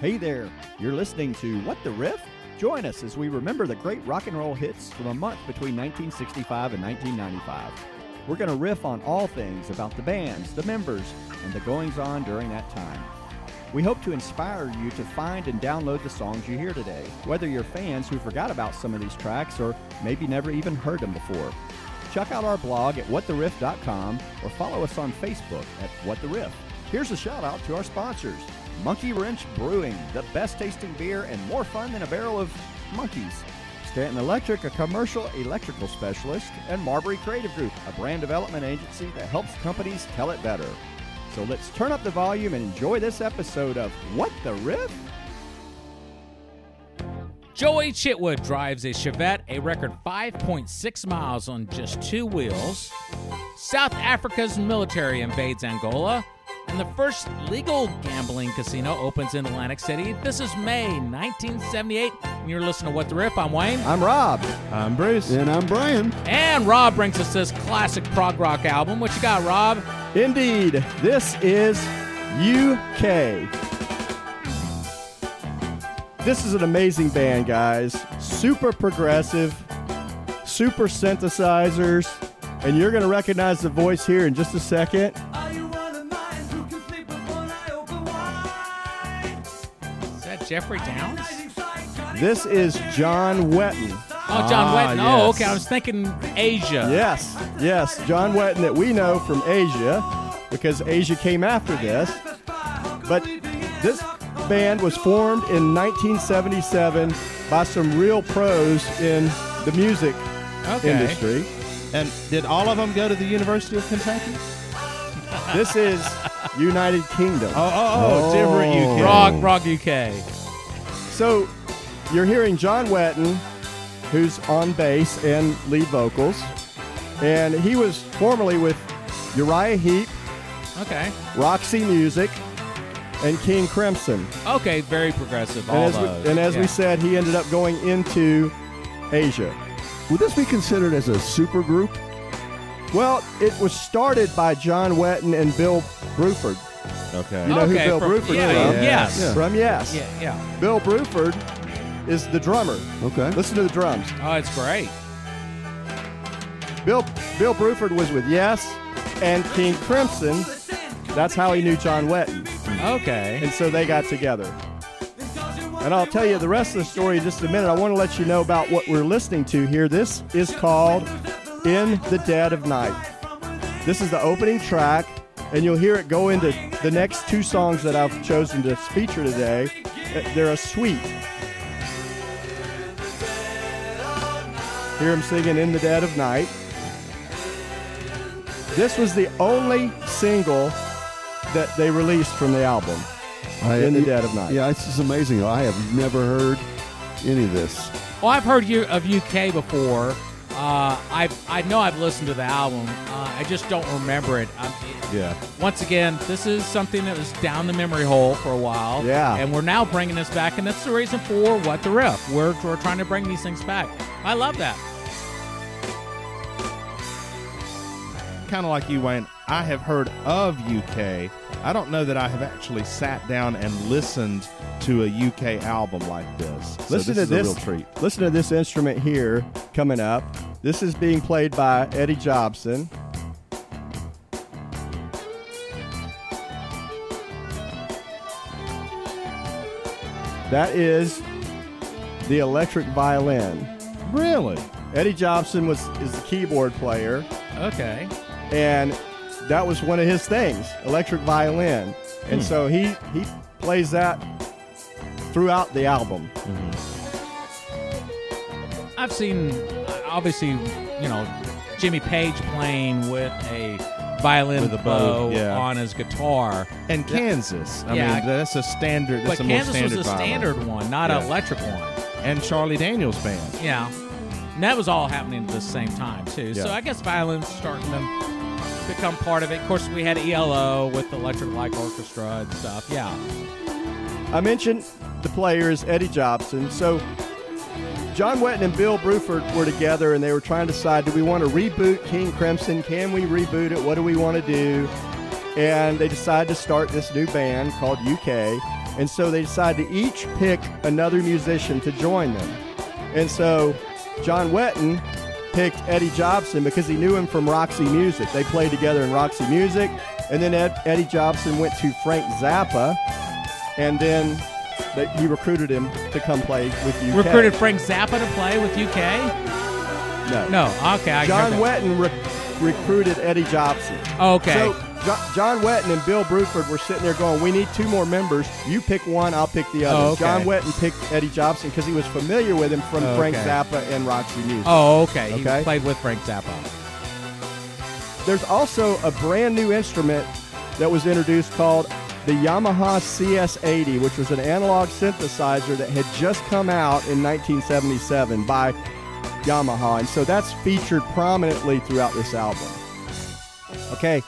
Hey there, you're listening to What the Riff? Join us as we remember the great rock and roll hits from a month between 1965 and 1995. We're going to riff on all things about the bands, the members, and the goings on during that time. We hope to inspire you to find and download the songs you hear today, whether you're fans who forgot about some of these tracks or maybe never even heard them before. Check out our blog at whattheriff.com or follow us on Facebook at What the Riff. Here's a shout out to our sponsors Monkey Wrench Brewing, the best tasting beer and more fun than a barrel of monkeys. Stanton Electric, a commercial electrical specialist, and Marbury Creative Group, a brand development agency that helps companies tell it better. So let's turn up the volume and enjoy this episode of What the Riff? Joie Chitwood drives a Chevette a record 5.6 miles on just two wheels. South Africa's military invades Angola. And the first legal gambling casino opens in Atlantic City. This is May 1978. And you're listening to What the Riff. I'm Wayne. I'm Rob. I'm Bruce. And I'm Brian. And Rob brings us this classic prog rock album. What you got, Rob? Indeed, this is UK. This is an amazing band, guys. Super progressive, super synthesizers, and you're going to recognize the voice here in just a second. Geoffrey Downes? This is John Wetton. Oh, John Ah, Wetton. Oh, okay. I was thinking Asia. Yes, yes, John Wetton that we know from Asia because Asia came after this. But this band was formed in 1977 by some real pros in the music Okay. industry. And did all of them go to the University of Kentucky? This is United Kingdom. Oh, oh, oh, different UK. Prog, prog UK. So you're hearing John Wetton, who's on bass and lead vocals, and he was formerly with Uriah Heep, Okay. Roxy Music, and King Crimson. Okay, very progressive. All And as, those. we, and as Yeah. we said, he ended up going into Asia. Would this be considered as a super group? Well, it was started by John Wetton and Bill Bruford. Okay. You know who okay, Bill from- Bruford yeah, is? yeah, Yes. Yeah. From Yes. Yeah, yeah. Bill Bruford is the drummer. Okay. Listen to the drums. Oh, it's great. Bill Bill Bruford was with Yes and King Crimson. That's how he knew John Wetton. Okay. And so they got together. And I'll tell you the rest of the story in just a minute. I want to let you know about what we're listening to here. This is called In the Dead of Night. This is the opening track, and you'll hear it go into the next two songs that I've chosen to feature today. They're a suite. Hear him singing In the Dead of Night. This was the only single that they released from the album. I- In the it- Dead of Night. Yeah, it's just amazing. I have never heard any of this. Well, I've heard you of UK before. Uh, I I know I've listened to the album. Uh, I just don't remember it. Um, Yeah. once again, this is something that was down the memory hole for a while. Yeah. And we're now bringing this back, and that's the reason for what the riff. We're we're trying to bring these things back. I love that. Kind of like you, Wayne. I have heard of UK. I don't know that I have actually sat down and listened to a UK album like this. So Listen this to is this. a real treat. Listen to this instrument here coming up. This is being played by Eddie Jobson. That is the electric violin. Really? Eddie Jobson was is the keyboard player, Okay. and that was one of his things, electric violin. And hmm. so he he plays that throughout the album. I've seen, obviously, you know, Jimmy Page playing with a violin With a bow, bow yeah. on his guitar. And Kansas. I Yeah. mean, that's a standard. That's But a more Kansas was standard a violin. standard one, not Yeah. an electric one. And Charlie Daniels band. Yeah. And that was all happening at the same time, too. So I guess violin's starting to become part of it. Of course, we had ELO with the Electric Light Orchestra and stuff. Yeah. I mentioned the players, Eddie Jobson. So John Wetton and Bill Bruford were together and they were trying to decide do we want to reboot King Crimson? Can we reboot it? What do we want to do? And they decided to start this new band called UK. And so they decided to each pick another musician to join them. And so John Wetton picked Eddie Jobson because he knew him from Roxy Music. They played together in Roxy Music. And then Ed, Eddie Jobson went to Frank Zappa. And then they, he recruited him to come play with UK. Recruited Frank Zappa to play with UK? No. No. Okay. I John. Wetton re- recruited Eddie Jobson. Okay. So Jo- John Wetton and Bill Bruford were sitting there going, "We need two more members. You pick one, I'll pick the other." Oh, okay. John Wetton picked Eddie Jobson because he was familiar with him from Oh, Frank. Zappa and Roxy Music. oh, okay. He Okay. played with Frank Zappa. There's also a brand new instrument that was introduced called the Yamaha CS80, which was an analog synthesizer that had just come out in 1977 by Yamaha, and so that's featured prominently throughout this album. Okay.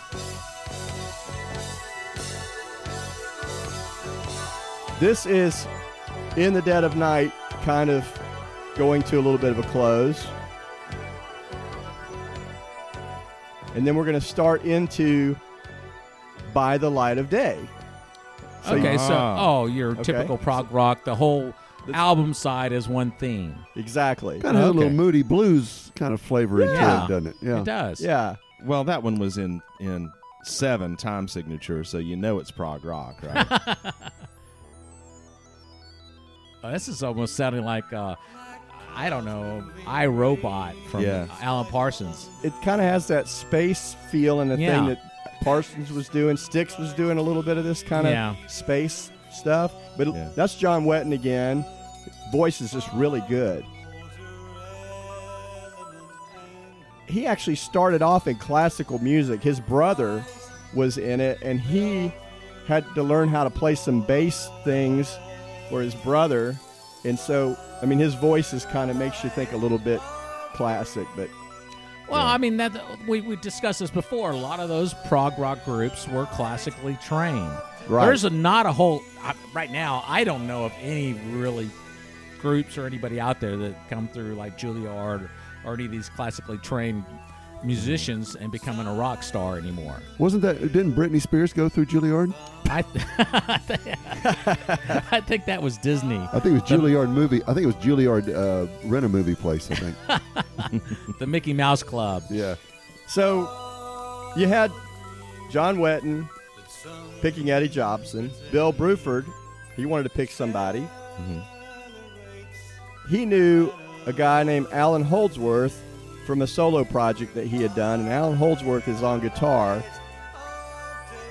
This is in the dead of night, kind of going to a little bit of a close. And then we're going to start into By the Light of Day. So you- okay. So, Ah. oh, your Okay. typical prog rock. The whole album side is one theme. exactly. Kind of has a little moody blues kind of flavor into Yeah. it, doesn't it? Yeah. It does. Yeah. Well, that one was in in seven time signature, so you know it's prog rock, right? Oh, this is almost sounding like, uh, I don't know, I Robot from Yeah. Alan Parsons. It kind of has that space feel and the Yeah. thing that Parsons was doing. Styx was doing a little bit of this kind of Yeah. space stuff. But Yeah. that's John Wetton again. Voice is just really good. He actually started off in classical music. His brother was in it, and he had to learn how to play some bass things for his brother. And so, I mean, his voice is kind of makes you think a little bit classic, but Well, Yeah. I mean that we we discussed this before. A lot of those prog rock groups were classically trained. Right. There's a, not a whole I, right now. I don't know of any really groups or anybody out there that come through like Juilliard or any of these classically trained musicians and becoming a rock star anymore. Wasn't that? Didn't Britney Spears go through Juilliard? I I think that was Disney. I think it was Juilliard movie. I think it was Juilliard uh, rent a movie place. I think. The Mickey Mouse Club. yeah. So you had John Wetton picking Eddie Jobson, Bill Bruford, he wanted to pick somebody. He knew a guy named Allan Holdsworth from a solo project that he had done, and Allan Holdsworth is on guitar.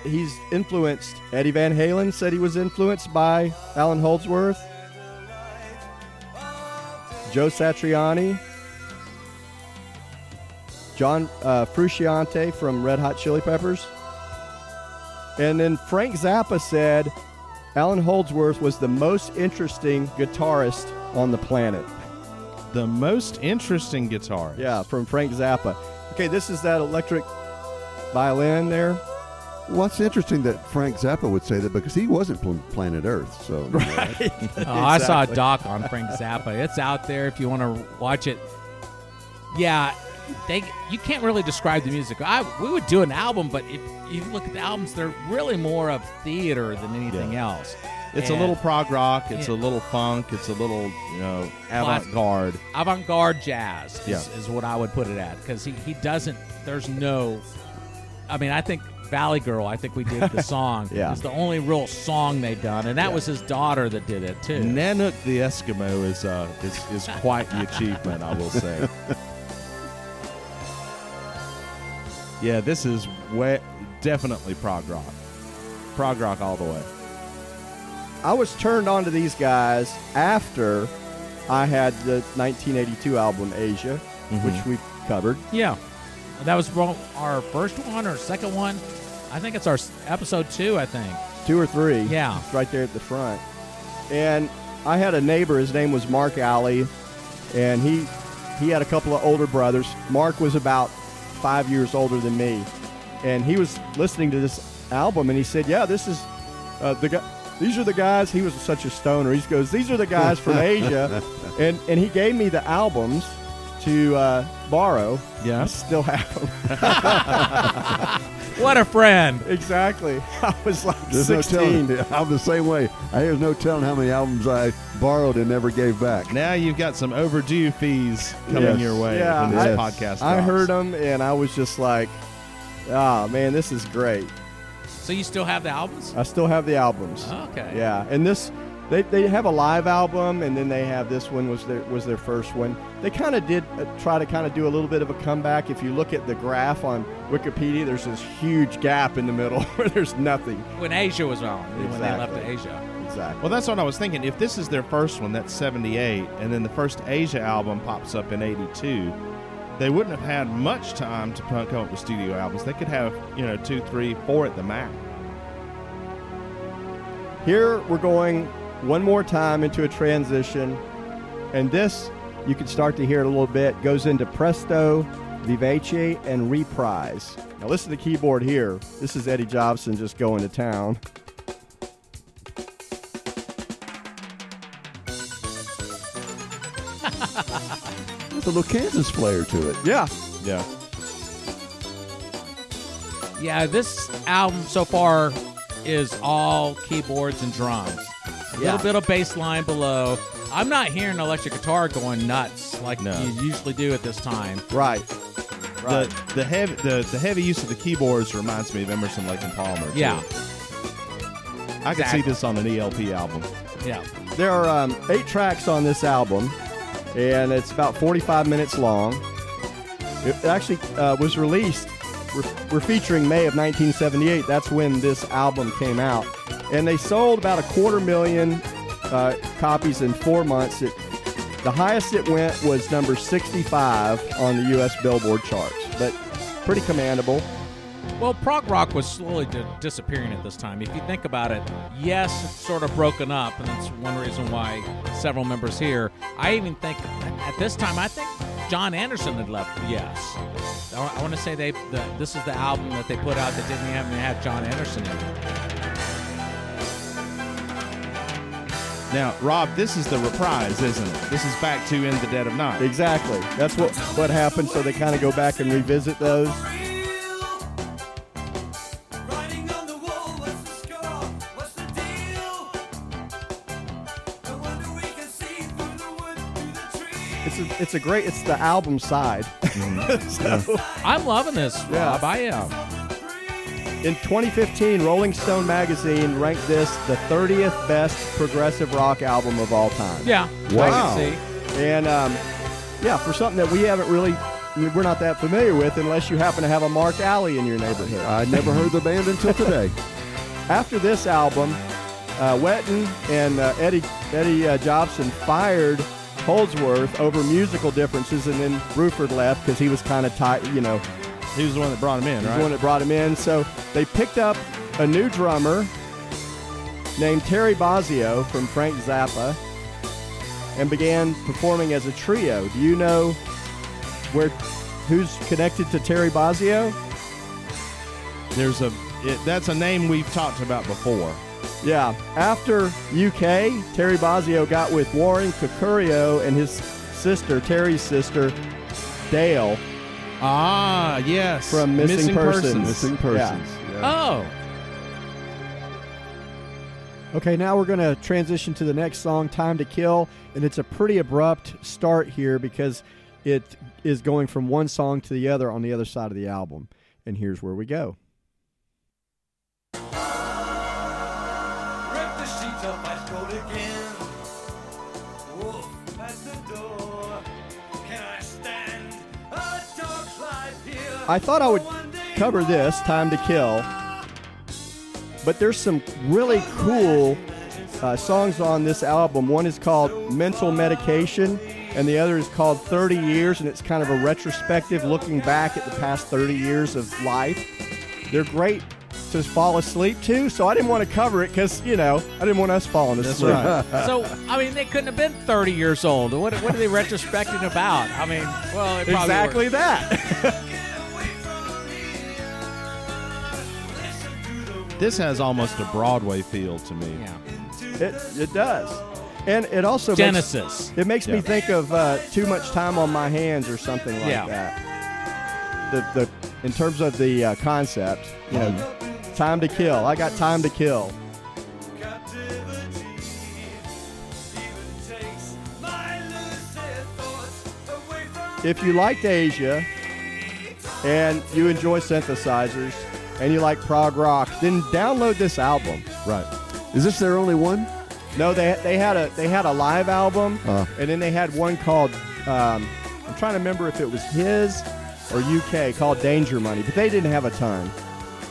He's influenced Eddie Van Halen said he was influenced by Allan Holdsworth. Joe Satriani, John uh, Frusciante from Red Hot Chili Peppers. And then Frank Zappa said Allan Holdsworth was the most interesting guitarist on the planet. The most interesting guitar. Yeah, from Frank Zappa. Okay, this is that electric violin there. What's interesting that Frank Zappa would say that because he wasn't pl- planet Earth. So you know, Oh, I saw a doc on Frank Zappa. It's out there if you want to watch it. Yeah, they you can't really describe the music. I we would do an album, but if you look at the albums, they're really more of theater than anything else. It's a little prog rock. It's Yeah. a little funk. It's a little you know avant garde. avant-garde jazz. Is, Yeah. is what I would put it at because he he doesn't. There's no. I mean, I think Valley Girl. I think we did the song. Yeah. is the only real song they've done, and that was his daughter that did it too. Nanook the Eskimo is uh is, is quite the achievement, I will say. yeah, this is way, definitely prog rock. Prog rock all the way. I was turned on to these guys after I had the 1982 album Asia, which we covered. Yeah, that was our first one or second one. I think it's our episode two. I think. two or three. Yeah. It's right there at the front. And I had a neighbor. His name was Mark Alley, and he he had a couple of older brothers. Mark was about five years older than me, and he was listening to this album, and he said, "Yeah, this is uh, the guy." These are the guys. He was such a stoner. He goes, "These are the guys from Asia," and and he gave me the albums to uh, borrow. Yeah. I still have them. What a friend. Exactly. I was like There's no 16. telling. I'm the same way. I there's no telling how many albums I borrowed and never gave back. Now you've got some overdue fees coming Yes. your way Yeah, when this I- podcast. I heard them and I was just like, ah, man, this is great. So you still have the albums? I still have the albums. Okay. Yeah, and this they, they have a live album, and then they have this one was their was their first one. They kind of did uh, try to kind of do a little bit of a comeback. If you look at the graph on Wikipedia, there's this huge gap in the middle where there's nothing. When Asia was on, when they left Exactly. Asia. Exactly. Well, that's what I was thinking. If this is their first one, that's 78, and then the first Asia album pops up in 82, they wouldn't have had much time to come up with studio albums. They could have, you know, two, three, four at the max. Here we're going one more time into a transition, and this you can start to hear it a little bit. Goes into Presto, Vivace, and Reprise. Now listen to the keyboard here. This is Eddie Jobson just going to town. There's a little Kansas flair to it. Yeah, Yeah. Yeah, this album so far is all keyboards and drums. A Yeah. little bit of bass line below. I'm not hearing electric guitar going nuts like No. you usually do at this time. right. Right. The the heavy the, the heavy use of the keyboards reminds me of Emerson Lake and Palmer. too. Yeah. I could see this on an ELP album. Yeah. There are um, eight tracks on this album, and it's about 45 minutes long. It actually uh, was released. We're, we're featuring May of 1978. That's when this album came out, and they sold about a quarter million uh, copies in four months. It, the highest it went was number 65 on the U.S. Billboard charts, but pretty commendable. Well, prog rock was slowly di- disappearing at this time. If you think about it, yes, it's sort of broken up, and that's one reason why several members here. I even think at this time, I think Jon Anderson had left. Yes, I, want to say they. The, this is the album that they put out that didn't even have Jon Anderson in it. Now, Rob, this is the reprise, isn't it? This is back to In the Dead of Night. Exactly. That's what what happened. So they kind of go back and revisit those. It's a, great. It's the album side. so I'm loving this, Yeah. Rob. I am. in 2015, Rolling Stone magazine ranked this the 30th best progressive rock album of all time. Yeah. Wow. I can see. And um, yeah, for something that we haven't really, we're not that familiar with, unless you happen to have a Mark Alley in your neighborhood. I never heard the band until today. After this album, uh, Wetton and uh, Eddie Eddie uh, Jobson fired Holdsworth over musical differences, and then Bruford left because he was kind of tight, you know, He was the one that brought him in, He's right? the one that brought him in. So they picked up a new drummer named Terry Bozzio from Frank Zappa and began performing as a trio. Do you know where who's connected to Terry Bozzio? There's a it, that's a name we've talked about before. Yeah. After UK, Terry Bozzio got with Warren Cuccurullo and his sister, Terry's sister, Dale. Ah, yes. From Missing Persons. Missing persons. Yeah. Oh. Okay, now we're going to transition to the next song, Time to Kill. And it's a pretty abrupt start here because it is going from one song to the other on the other side of the album. And here's where we go. The sheets off ice cold again. Wolf at the door. Can I stand a dog's life here? I thought I would cover this, Time to Kill. But there's some really cool uh, songs on this album. One is called Mental Medication, and the other is called 30 Years, and it's kind of a retrospective looking back at the past 30 years of life. They're great to fall asleep to, so I didn't want to cover it because, you know, I didn't want us falling asleep. So, I mean, they couldn't have been 30 years old. What, what are they retrospecting about? I mean, well, they probably exactly were. that. This has almost a Broadway feel to me. Yeah. it, it does. And it also makes, Genesis. it makes me think of uh, Too Much Time on My Hands or something like Yeah. that. The, the in terms of the uh, concept, you know, time to kill. I got time to kill. Captivity even takes my lucid thoughts away from If you liked Asia and you enjoy synthesizers and you like prog rock, then download this album. Right. Is this their only one? No, they they had a they had a live album, Uh. and then they had one called um, I'm trying to remember if it was his or UK called Danger Money, but they didn't have a ton.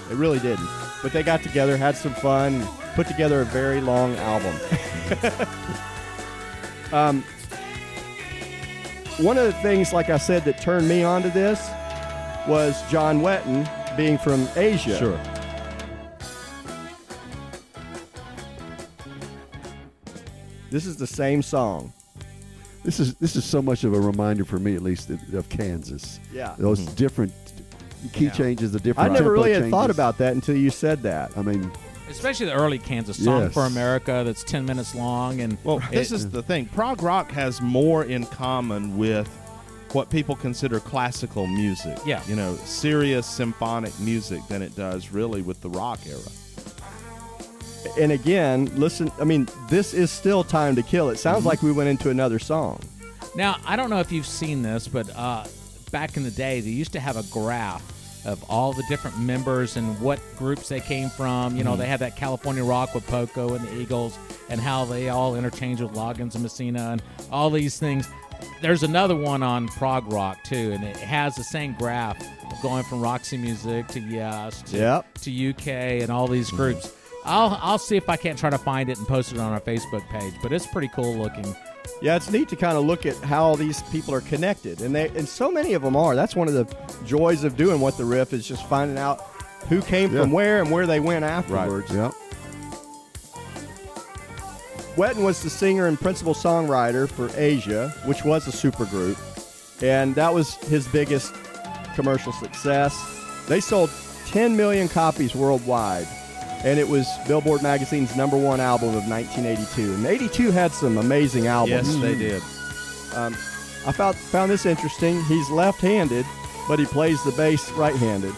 They really didn't. But they got together, had some fun, put together a very long album. um, one of the things, like I said, that turned me onto this was John Wetton being from Asia. Sure. This is the same song. This is this is so much of a reminder for me, at least, of of Kansas. Yeah. Those different key Yeah. changes, the different. I never tempo really had thought about that until you said that. I mean, Especially the early Kansas song Yes. for America that's 10 minutes long. And Well, this is the thing. Prog rock has more in common with what people consider classical music. Yeah. You know, serious symphonic music than it does really with the rock era. And again, listen, I mean, this is still Time to Kill. It sounds like we went into another song. Now, I don't know if you've seen this, but uh, back in the day, they used to have a graph of all the different members and what groups they came from. You know, mm-hmm. they had that California Rock with Poco and the Eagles, and how they all interchanged with Loggins and Messina and all these things. There's another one on prog rock too, and it has the same graph going from Roxy Music to Yes to, Yep. to UK and all these groups. Mm-hmm. I'll I'll see if I can't try to find it and post it on our Facebook page, but it's pretty cool looking. Yeah, it's neat to kind of look at how these people are connected, and they and so many of them are. That's one of the joys of doing what the riff is just finding out who came from where and where they went afterwards. yeah. Wetton was the singer and principal songwriter for Asia, which was a supergroup, and that was his biggest commercial success. They sold 10 million copies worldwide, and it was Billboard magazine's number one album of 1982. And 82 had some amazing albums. Yes, they did. Um, I found found this interesting. He's left-handed, but he plays the bass right-handed.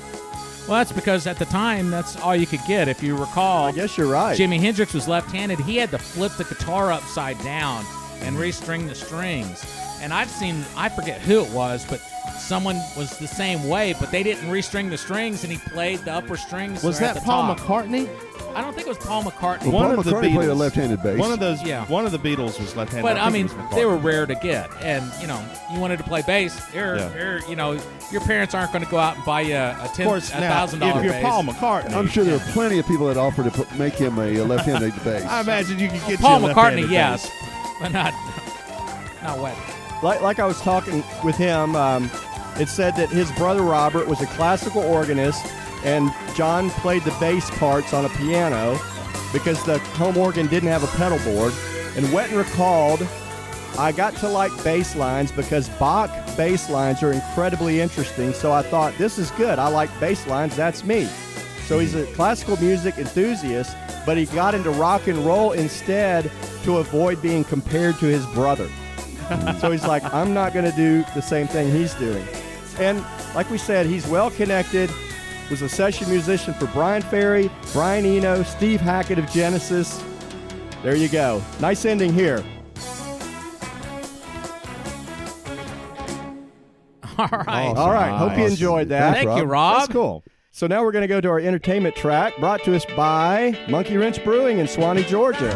Well, that's because at the time that's all you could get. If you recall, I guess you're right. Jimi Hendrix was left-handed. He had to flip the guitar upside down and restring the strings. And I've seen, I forget who it was, but someone was the same way, but they didn't restring the strings, and he played the upper strings. Was that Paul top. McCartney? I don't think it was Paul McCartney. Well, One Paul of the McCartney played a Beatles. left-handed bass. One of those. Yeah. One of the Beatles was left-handed. But I, think mean, they were rare to get, and you know, you wanted to play bass. Here, Yeah. here, you know, your parents aren't going to go out and buy you a Of ten, course, a thousand dollar if you're bass. Paul McCartney, I'm sure there are plenty of people that offer to put, make him a, left-handed bass. I imagine you could get Paul you a McCartney, left-handed yes, bass. but not not wet. Like, like I was talking with him, um, it said that his brother Robert was a classical organist, and John played the bass parts on a piano because the home organ didn't have a pedal board. And Wetton recalled, I got to like bass lines because Bach bass lines are incredibly interesting. So I thought, this is good. I like bass lines. That's me. So he's a classical music enthusiast, but he got into rock and roll instead to avoid being compared to his brother. so he's like, I'm not going to do the same thing he's doing. And like we said, he's well connected. Was a session musician for Bryan Ferry, Brian Eno, Steve Hackett of Genesis. There you go. Nice ending here. All right. All right. Hope you enjoyed that. Thank you, Rob. That's cool. So now we're going to go to our entertainment track brought to us by Monkey Wrench Brewing in Suwanee, Georgia.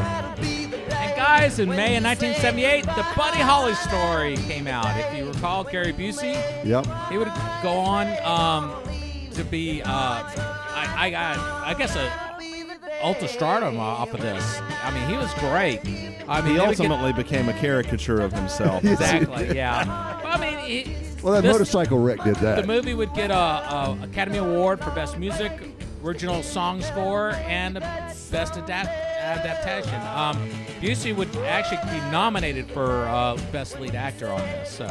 And guys, in May of 1978, the Buddy Holly story came out. If you recall, Gary Busey, Yep. he would go on um, to be, uh, I, I, I, I guess, a ultra stardom off of this. I mean, he was great. I mean, He they would get- ultimately became a caricature of himself. exactly, yeah. I mean, he, Well, that this- motorcycle wreck did that. The movie would get a, a Academy Award for Best Music, Original Song Score, and Best adapt- Adaptation. Um, Busey would actually be nominated for uh, Best Lead Actor on this. So.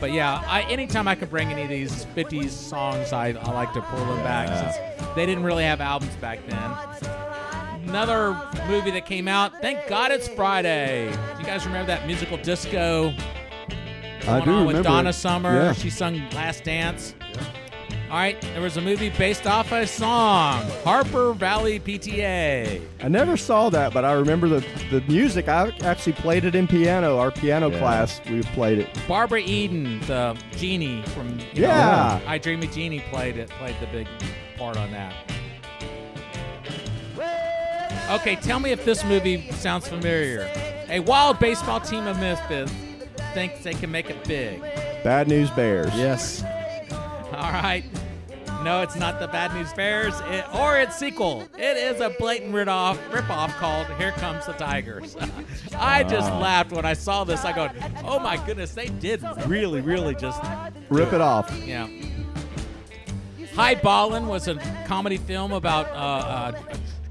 But yeah, I, anytime I can bring any of these 50s songs, I, I like to pull them back since they didn't really have albums back then. Another movie that came out, thank God it's Friday. Do you guys remember that musical disco I do on with remember Donna. Summer. Yeah. She sung Last Dance. All right, there was a movie based off a song, Harper Valley PTA. I never saw that, but I remember the, the music. I actually played it in piano. Our piano Yeah. class, we played it. Barbara Eden, the genie from you Yeah. know, I Dream of Jeannie, played it, played the big part on that. Okay, tell me if this movie sounds familiar. A wild baseball team of misfits thinks they can make it big. Bad News Bears. Yes. All right. No, it's not the Bad News Bears it, or its sequel. It is a blatant rip-off, rip-off called Here Comes the Tigers. I just laughed when I saw this. I go, oh my goodness, they did really, really just Rip it off. yeah. High Ballin' was a comedy film about uh,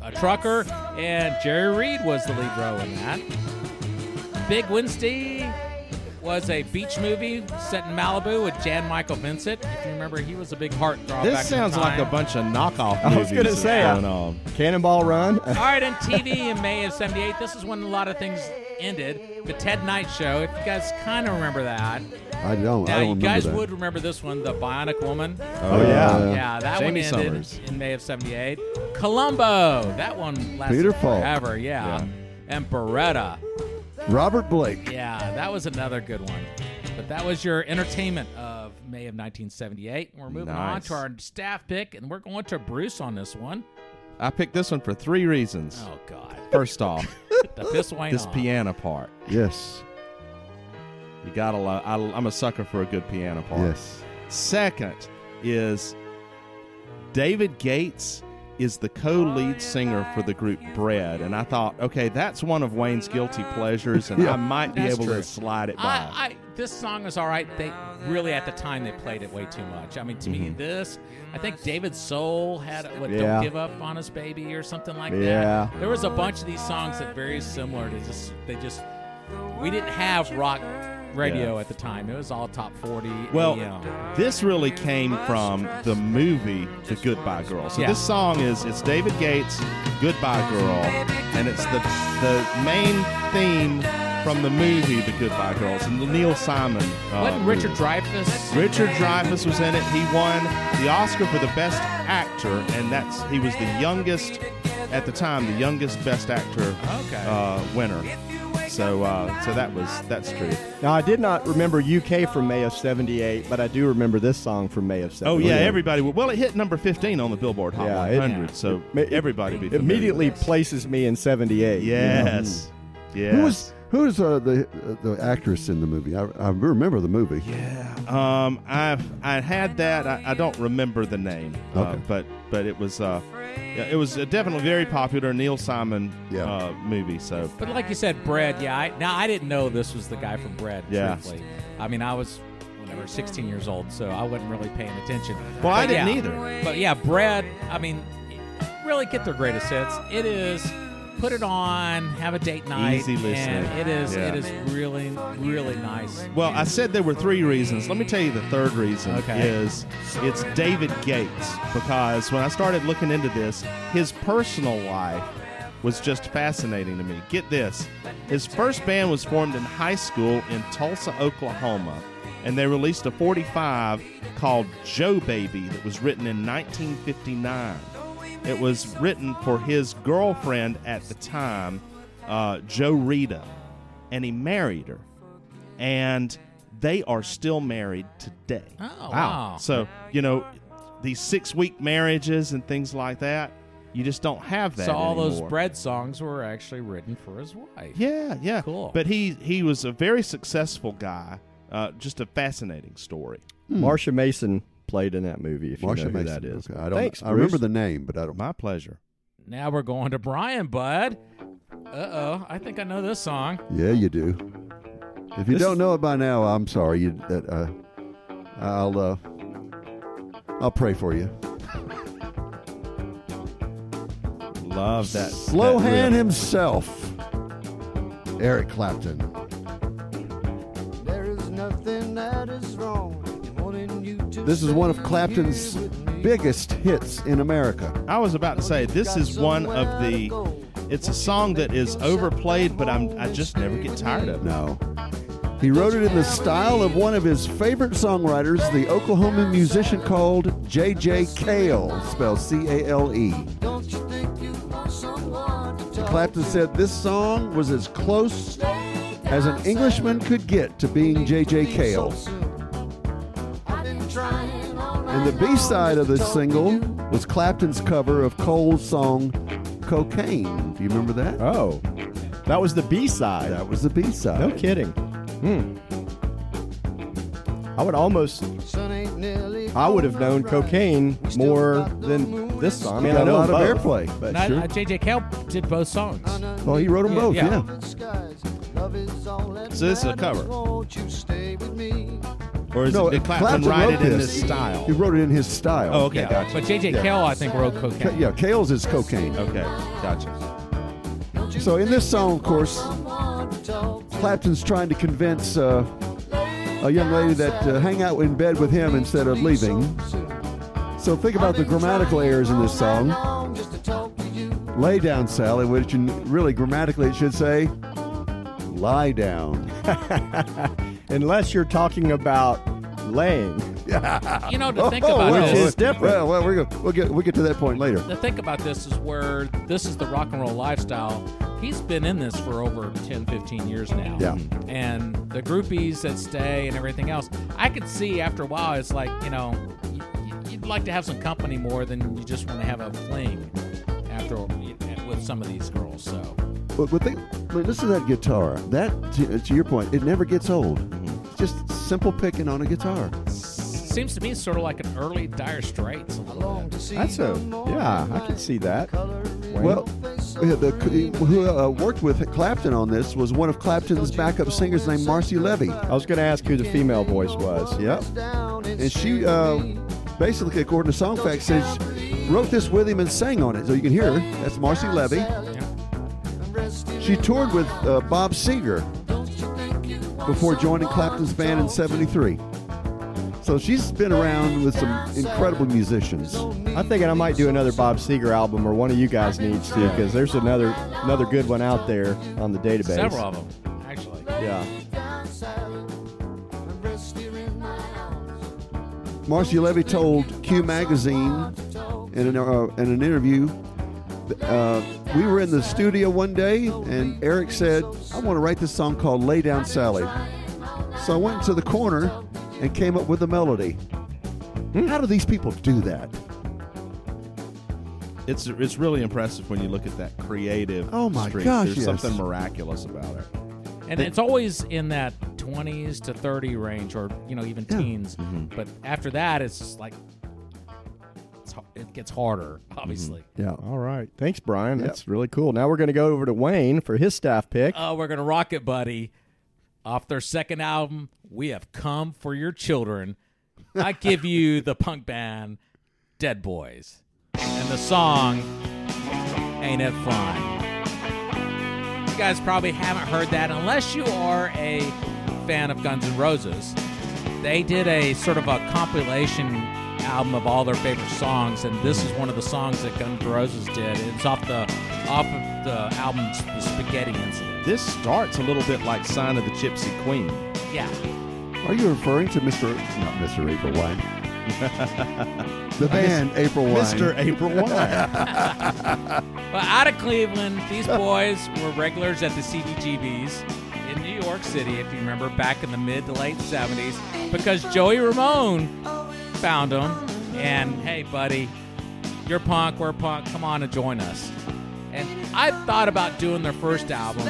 a, a trucker, and Jerry Reed was the lead role in that. Big Wednesday was a beach movie set in Malibu with Jan Michael Vincent. If you remember, he was a big heartthrob. This back in sounds like a bunch of knockoff I was gonna say, going uh, on. Cannonball Run. All right, on TV in May of '78. This is when a lot of things ended. The Ted Knight Show. If you guys kind of remember that, I don't. now I don't you remember guys that. would remember this one, The Bionic Woman. Oh, yeah. Yeah, that Jamie one ended Summers. in May of '78. Columbo. That one lasted Peter Falk. forever. Yeah. Yeah. And Baretta. Robert Blake. Yeah, that was another good one. But that was your entertainment of May of 1978. We're moving on to our staff pick, and we're going to Bruce on this one. I picked this one for three reasons. Oh God, First off, the piss this on. piano part. Yes. You gotta love. I, I'm a sucker for a good piano part. Yes. Second is David Gates is the co-lead singer for the group Bread, and I thought, okay, that's one of Wayne's guilty pleasures, and Yeah. I might be That's able true. to slide it by. I, I this song is all right. They really at the time they played it way too much. I mean, to Mm-hmm. me, this I think David Soul had what Yeah. "Don't Give Up on Us, Baby" or something like Yeah. that. There was a bunch of these songs that very similar to just they just we didn't have rock radio Yeah. at the time. It was all top forty. Well, AM. this really came from the movie The Goodbye Girl. So Yeah. this song is it's David Gates' Goodbye Girl, and it's the the main theme from the movie The Goodbye Girls and the Neil Simon. Uh, wasn't movie. Richard Dreyfuss? Richard Dreyfuss was in it. He won the Oscar for the best actor, and that's he was the youngest at the time, the youngest best actor Okay. uh, winner. So uh, so that was that's true. Now, I did not remember UK from May of 78, but I do remember this song from May of '78. Oh yeah, everybody. Well, it hit number fifteen on the Billboard Hot Yeah, it- 100, so It- everybody It immediately places me in 78. you know? Yes, yes. Who was who is uh, the uh, the actress in the movie? I, I remember the movie. Yeah, um, I've I had that. I, I don't remember the name, uh, Okay. but but it was uh, yeah, it was a definitely very popular Neil Simon Yeah. uh, movie. So But like you said, Bread. Yeah. I, now I didn't know this was the guy from Bread. Yeah. Truthfully, I mean I was whatever 16 years old, so I wasn't really paying attention. well, I But didn't yeah. either. But yeah, Bread. I mean, really get their greatest hits. It is. Put it on, have a date night, Easy listening. and it is Yeah. it is really really nice. Well, I said there were three reasons. Let me tell you the third reason Okay. is it's David Gates because when I started looking into this, his personal life was just fascinating to me. Get this. His first band was formed in high school in Tulsa, Oklahoma, and they released a 45 called Joe Baby that was written in 1959. It was written for his girlfriend at the time, uh, Jo Rita, and he married her and they are still married today. Oh wow! So, you know, these six week marriages and things like that, you just don't have that. So all those. Bread songs were actually written for his wife. Yeah, yeah. Cool. But he he was a very successful guy. Uh, just a fascinating story. Marsha Mason played in that movie, if Marsha you know who Mason. that is. Okay, I don't. Thanks, I remember the name, but I don't. My pleasure. Now we're going to Brian, bud. Uh oh, I think I know this song. Yeah, you do. If you This don't know it by now, I'm sorry. You, uh, I'll uh, I'll pray for you. Love that. Slow that hand himself, Eric Clapton. There is nothing that is This is one of Clapton's here with me. biggest hits in America. I was about to say this is one of the. It's a song that is overplayed, but I'm I just never get tired of it. No. He wrote it in the style of one of his favorite songwriters, the Oklahoma musician called J.J. Cale, spelled C A L E. Don't you think you want someone to talk Clapton said this song was as close as an Englishman could get to being J.J. Cale. And the B side of this single was Clapton's cover of Cole's song Cocaine. Do you remember that? Oh, that was the B side. That was the B side. No kidding. Hmm. I would almost, Sun ain't nearly I would have known cocaine more than this song. I mean, I Got a know lot of both, airplay. but And I- sure. uh, J.J. Cale did both songs. Well, he wrote them Yeah, both, yeah. yeah. skies. Love is all that So this is a matters. cover? Won't you stay with me? Or is No, it, did Clapton, Clapton write wrote it in this. this style? He wrote it in his style. Oh, okay, yeah, gotcha. but J.J. Cale, I think, wrote Ca- cocaine. yeah, Cale's is cocaine. Okay, gotcha. So in this song, of course, Clapton's trying to convince uh, a young lady that uh, hang out in bed with him instead of leaving. So think about the grammatical errors in this song. Lay down, Sally, which really grammatically it should say, lie down. Unless you're talking about laying. You know, to think Oh, about which this, is different. Well, well, we're gonna, we'll get we'll get to that point later. the think about this is where this is the rock and roll lifestyle. He's been in this for over 10, 15 years now. Yeah. And the groupies that stay and everything else, I could see after a while, it's like, you know, y- y- you'd like to have some company more than you just want to have a fling after with some of these girls. So, But, but, think, but listen to that guitar. That, to, to your point, it never gets old. It's just simple picking on a guitar. seems to me sort of like an early Dire Straits. A little bit. That's a, yeah, I can see that. Well, yeah, the, who uh, worked with Clapton on this was one of Clapton's backup singers named Marcy Levy. I was going to ask who the female voice was. Yep. And she uh, basically, according to Songfacts, says wrote this with him and sang on it. So you can hear her. That's Marcy Levy. She toured with uh, Bob Seger before joining Clapton's band in 73. So she's been around with some incredible musicians. I'm thinking I might do another Bob Seger album, or one of you guys needs to, because there's another another good one out there on the database. Several of them, actually. Yeah. Marcy Levy told Q Magazine in an, uh, in an interview, uh, we were in the studio one day and Eric said, I want to write this song called Lay Down Sally. So I went to the corner and came up with a melody. Hmm. How do these people do that? It's it's really impressive when you look at that creative. Oh my streak. gosh, There's yes. something miraculous about it. And it's always in that 20s to 30 range, or you know, even Yeah. teens. Mm-hmm. But after that, it's just like it's, h- it gets harder, mm-hmm. obviously. Yeah. All right. Thanks, Brian. Yep. That's really cool. Now we're going to go over to Wayne for his staff pick. Oh, we're gonna rock it, buddy. Off their second album, we have come for your children. I give you the punk band Dead Boys, and the song "Ain't It Fun." You guys probably haven't heard that unless you are a fan of Guns N' Roses. They did a sort of a compilation album of all their favorite songs, and this is one of the songs that Guns N' Roses did. It's off the off of the album The Spaghetti Incident. This starts a little bit like Sign of the Gypsy Queen. Yeah. Are you referring to Mr. Not Mr. April Wine? the band April Wine. Mr. April Wine. Well, out of Cleveland, these boys were regulars at the CBGBs in New York City, if you remember, back in the mid to late 70s, because Joey Ramone found them. And hey, buddy, you're punk, we're punk, come on and join us. And I thought about doing their first album,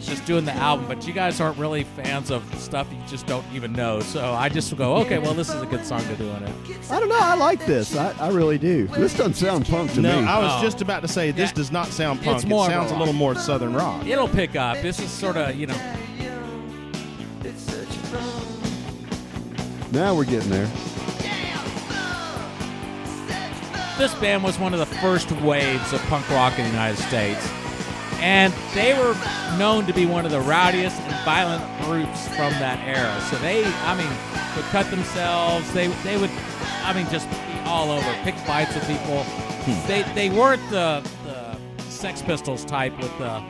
just doing the album, but you guys aren't really fans of stuff you just don't even know. So I just go, okay, well, this is a good song to do in it. I don't know. I like this. I, I really do. This doesn't sound punk to no, me. I was Oh. just about to say this Yeah. does not sound punk. It's more it of a sounds a, rock. little more southern rock. It'll pick up. This is sort of, you know, now we're getting there. This band was one of the first waves of punk rock in the United States. And they were known to be one of the rowdiest and violent groups from that era. So they, I mean, would cut themselves. They, they would, I mean, just be all over, pick fights with people. Hmm. They, they weren't the, the Sex Pistols type with the,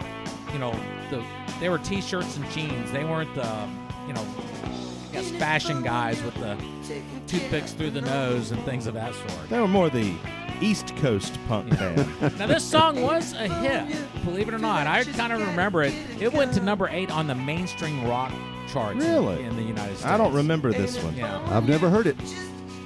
you know, the, they were t-shirts and jeans. They weren't the, you know, got fashion guys with the toothpicks through the nose and things of that sort. They were more the East Coast punk band. Now this song was a hit, believe it or not. I kind of remember it. It went to number eight on the mainstream rock charts in- Really? in the United States. I don't remember this one. Yeah, I've never heard it.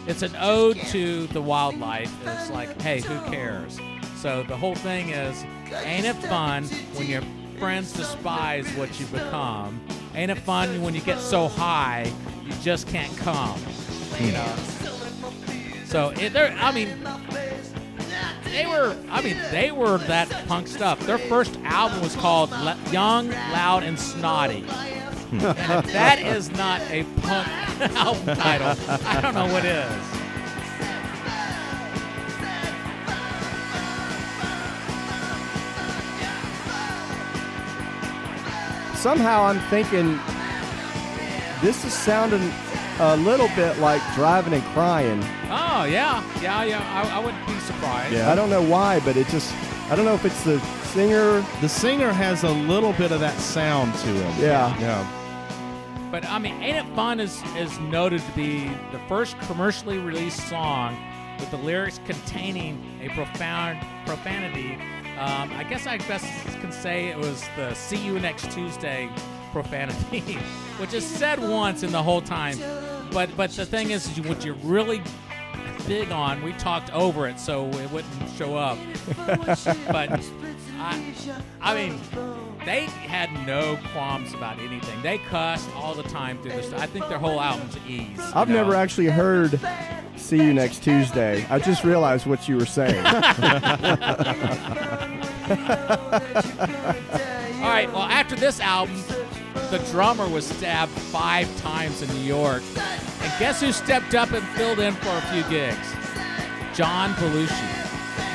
it's an ode to the wildlife. It's like, hey, who cares? So the whole thing is, ain't it fun when your friends despise what you become? Ain't it fun when you get so high you just can't come? You know. So it, they're, I mean, they were, I mean, they were that punk stuff. Their first album was called Le- Young, Loud, and Snotty. and if that is not a punk album title, I don't know what is. Somehow I'm thinking this is sounding a little bit like Drivin N Cryin. Oh yeah, yeah, yeah. I, I wouldn't be surprised. Yeah. I don't know why, but it just I don't know if it's the singer. The singer has a little bit of that sound to him. Yeah. Yeah. But I mean, Ain't It Fun is is noted to be the first commercially released song with the lyrics containing a profound profanity. Um, I guess I best can say it was the "See You Next Tuesday" profanity, which is said once in the whole time. But but the thing is, what you're really big on, we talked over it so it wouldn't show up. but I, I mean, they had no qualms about anything. They cussed all the time through this. I think their whole album's ease. I've know? never actually heard "See You Next Tuesday." I just realized what you were saying. All right. Well, after this album, the drummer was stabbed five times in New York, and guess who stepped up and filled in for a few gigs? John Belushi.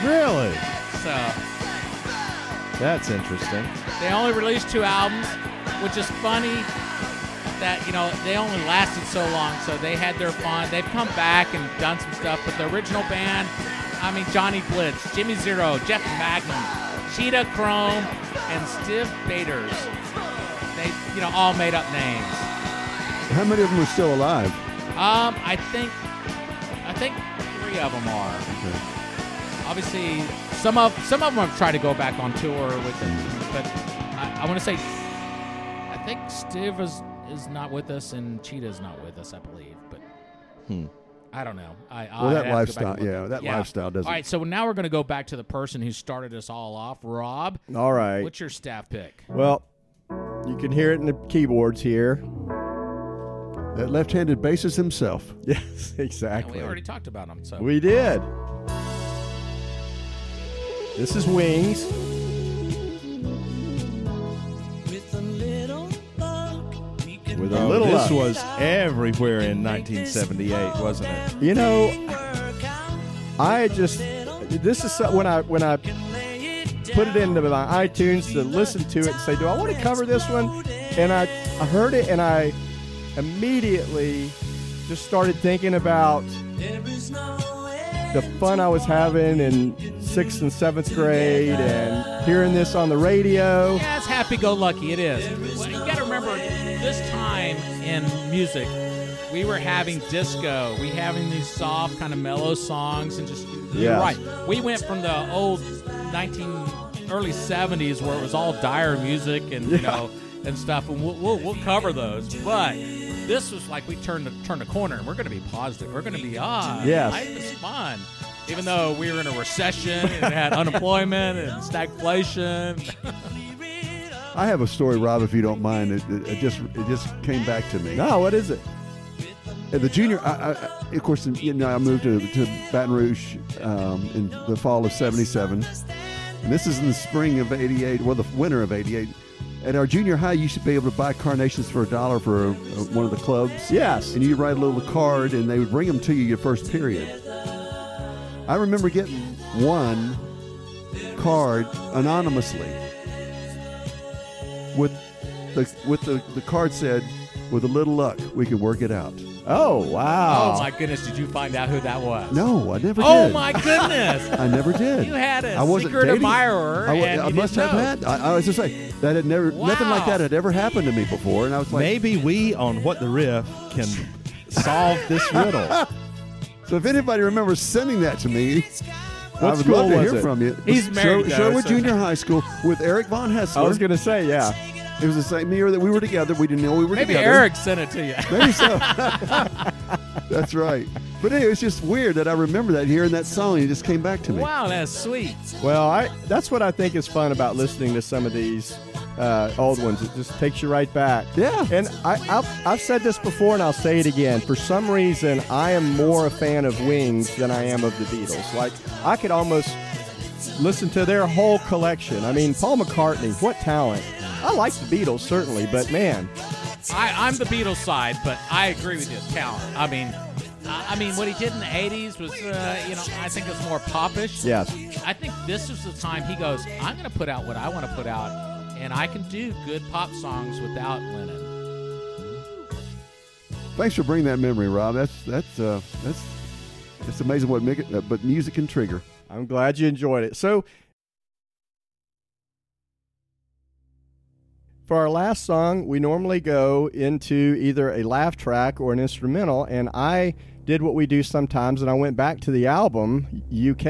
Really? So That's interesting. they only released two albums, which is funny that you know they only lasted so long. So they had their fun. They've come back and done some stuff, but the original band, I mean Johnny Blitz, Jimmy Zero, Jeff Magnum, Cheetah Chrome, and Steve Bators. They you know all made up names. How many of them are still alive? Um, I think, I think three of them are. Obviously, some of some of them have tried to go back on tour with it, but I, I want to say, I think Steve is is not with us and Cheetah's not with us. I believe, but I don't know. I Well, I that have to go back lifestyle- yeah, that lifestyle doesn't- All right, so now we're going to go back to the person who started us all off, Rob. All right. What's your staff pick? Well, you can hear it in the keyboards here. That left-handed bassist himself. Yes, And exactly. we already talked about him. So We did. This is Wings. With a Oh, little this luck. was everywhere in 1978, wasn't it? You know. I just this is so- when I when I put it into my iTunes to listen to it and say, do I want to cover this one? And I, I heard it and I immediately just started thinking about There is no way. the fun I was having in sixth and seventh grade and hearing this on the radio. Yeah, it's happy-go-lucky. It is. Music, we were having disco. We having these soft, kind of mellow songs, and just Yeah. right. We went from the old 19 early 70s where it was all dire music and you know and stuff, and we'll, we'll we'll cover those. But this was like we turned the turn the corner, and we're going to be positive. We're going to be ah, Yes. life is fun. Even though we were in a recession and had unemployment and stagflation. I have a story, Rob, if you don't mind. It, it, it just it just came back to me. No, what is it? At the junior, I, I, of course, you know, I moved to, to Baton Rouge um, in the fall of '77, and this is in the spring of '88, well, the winter of '88. At our junior high, you should be able to buy carnations for a dollar for uh, one of the clubs. Yes. and you write a little card, and they would bring them to you your first period. I remember getting one card anonymously with the with the, the card said, "With a little luck, we can work it out." Oh wow! Oh my goodness! Did you find out who that was? No, I never Oh did. my goodness! I never did. You had a I wasn't secret dating. admirer, I, and I you must didn't have know. had. I, I was just saying that had never, nothing like that had ever happened to me before, and I was like, Maybe we on What the Riff can solve this riddle. so if anybody remembers sending that to me, I What would school love to was hear it? from you. He's married, Sher- Sherwood so- Junior High School with Eric Von Haessler. I was gonna say yeah. it was the same year that we were together. We didn't know we were Maybe together. Maybe Eric sent it to you. Maybe so. That's right. But anyway, it's just weird that I remember that hearing that song. It just came back to me. wow, that's sweet. Well, I that's what I think is fun about listening to some of these uh, old ones. It just takes you right back. Yeah. And I, I've, I've said this before, and I'll say it again. For some reason, I am more a fan of Wings than I am of the Beatles. Like I could almost listen to their whole collection. I mean, Paul McCartney, what talent! I like the Beatles certainly, but man, I, I'm the Beatles side, but I agree with you, talent. I mean, I I mean, what he did in the '80s was, uh, you know, I think it's more popish. yes. I think this is the time he goes. I'm going to put out what I want to put out, and I can do good pop songs without Lennon. Thanks for bringing that memory, Rob. That's that's uh, that's it's amazing what make it, uh, but music can trigger. I'm glad you enjoyed it. So, for our last song, we normally go into either a laugh track or an instrumental, and I did what we do sometimes, and I went back to the album UK,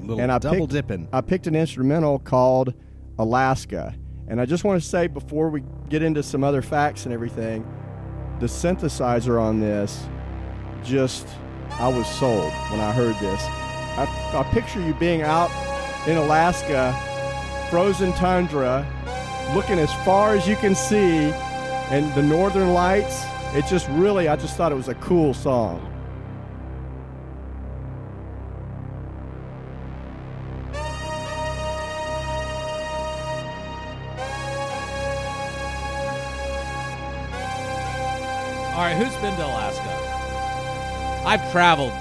Little and I double picked, dipping. I picked an instrumental called Alaska, and I just want to say before we get into some other facts and everything, the synthesizer on this just I was sold when I heard this. I, I picture you being out in Alaska, frozen tundra, looking as far as you can see, and the northern lights. It just really, I just thought it was a cool song. Right, who's been to Alaska? I've traveled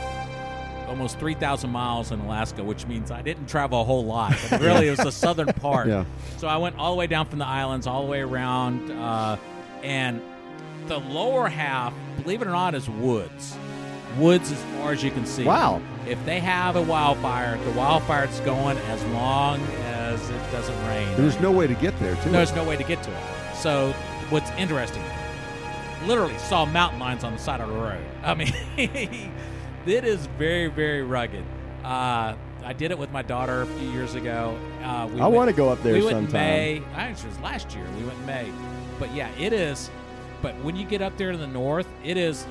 almost 3,000 miles in Alaska, which means I didn't travel a whole lot. But really, it was the southern part. Yeah. So I went all the way down from the islands, all the way around, uh, and the lower half, believe it or not, is woods. Woods as far as you can see. Wow. If they have a wildfire, the wildfire's going as long as it doesn't rain. There's no way to get there, too. There's no way to get to it. So, what's interesting, literally saw mountain lions on the side of the road. I mean, it is very, very rugged. Uh, I did it with my daughter a few years ago. Uh, we I want to go up there we went sometime. in May. Actually, it was last year. We went in May. But yeah, it is. But when you get up there in the north, it is.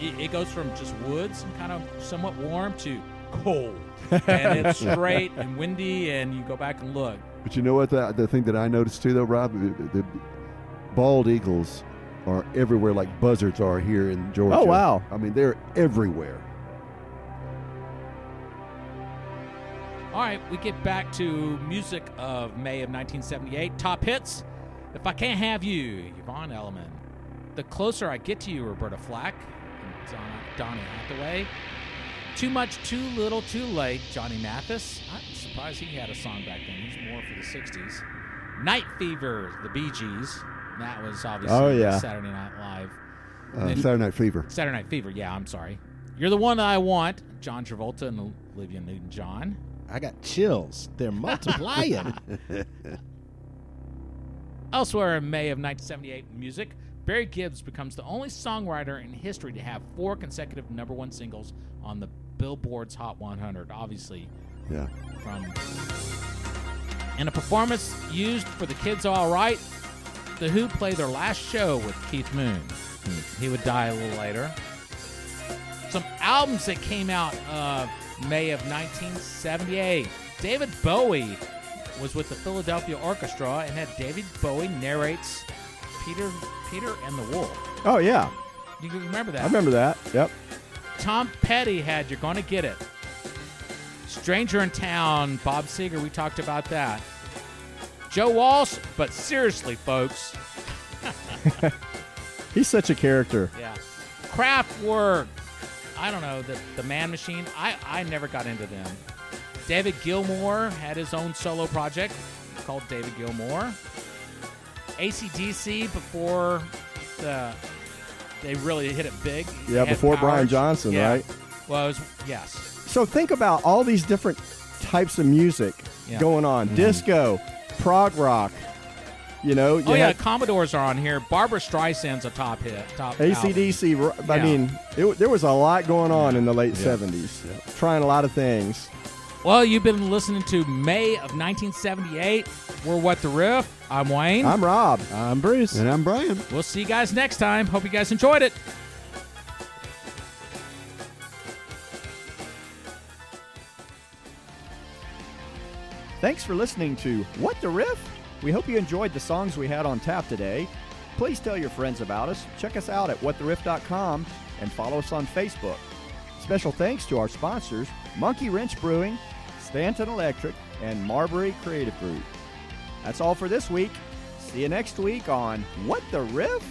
It, it goes from just woods and kind of somewhat warm to cold, and it's straight and windy. And you go back and look. But you know what? The, the thing that I noticed too, though, Rob, the, the bald eagles are everywhere, like buzzards are here in Georgia. Oh, wow. I mean, they're everywhere. All right, we get back to music of May of 1978. Top hits. If I Can't Have You, Yvonne Elliman. The Closer I Get to You, Roberta Flack and Don- Donny Hathaway. Too Much, Too Little, Too Late, Johnny Mathis. I'm surprised he had a song back then. He's more for the 60s. Night Fever, the Bee Gees. That was obviously Oh, yeah. Saturday Night Live. Uh, Then- Saturday Night Fever. Saturday Night Fever, yeah, I'm sorry. You're the one that I want, John Travolta and Olivia Newton-John. I got chills. They're multiplying. Elsewhere in May of 1978 music, Barry Gibbs becomes the only songwriter in history to have four consecutive number one singles on the Billboard's Hot 100. Obviously, Yeah. from in a performance used for the Kids All Right, the Who played their last show with Keith Moon. He would die a little later. Some albums that came out uh, May of 1978. David Bowie was with the Philadelphia Orchestra and had David Bowie narrates Peter Peter and the Wolf. Oh yeah, You remember that? I remember that. Yep. Tom Petty had You're Gonna Get It. Stranger in Town, Bob Seger, we talked about that. Joe Walsh, but seriously, folks, He's such a character. yeah. Kraftwerk, I don't know, the, the Man Machine, I, I never got into them. David Gilmour had his own solo project called David Gilmour. ACDC before the they really hit it big. Yeah, before power. Brian Johnson, Yeah. right? Well, it was, yes. So think about all these different types of music Yeah. going on: mm-hmm. disco, prog rock. You know, you oh yeah, had Commodores are on here. Barbra Streisand's a top hit. Top album. ACDC. ro- I Yeah. mean, it, there was a lot going on in the late '70s. Trying a lot of things. Well, you've been listening to May of 1978. We're What the Riff. I'm Wayne. I'm Rob. I'm Bruce. And I'm Brian. we'll see you guys next time. Hope you guys enjoyed it. Thanks for listening to What the Riff? We hope you enjoyed the songs we had on tap today. Please tell your friends about us. Check us out at whattheriff.com and follow us on Facebook. Special thanks to our sponsors Monkey Wrench Brewing, Stanton Electric, and Marbury Creative Group. That's all for this week. See you next week on What the Riff?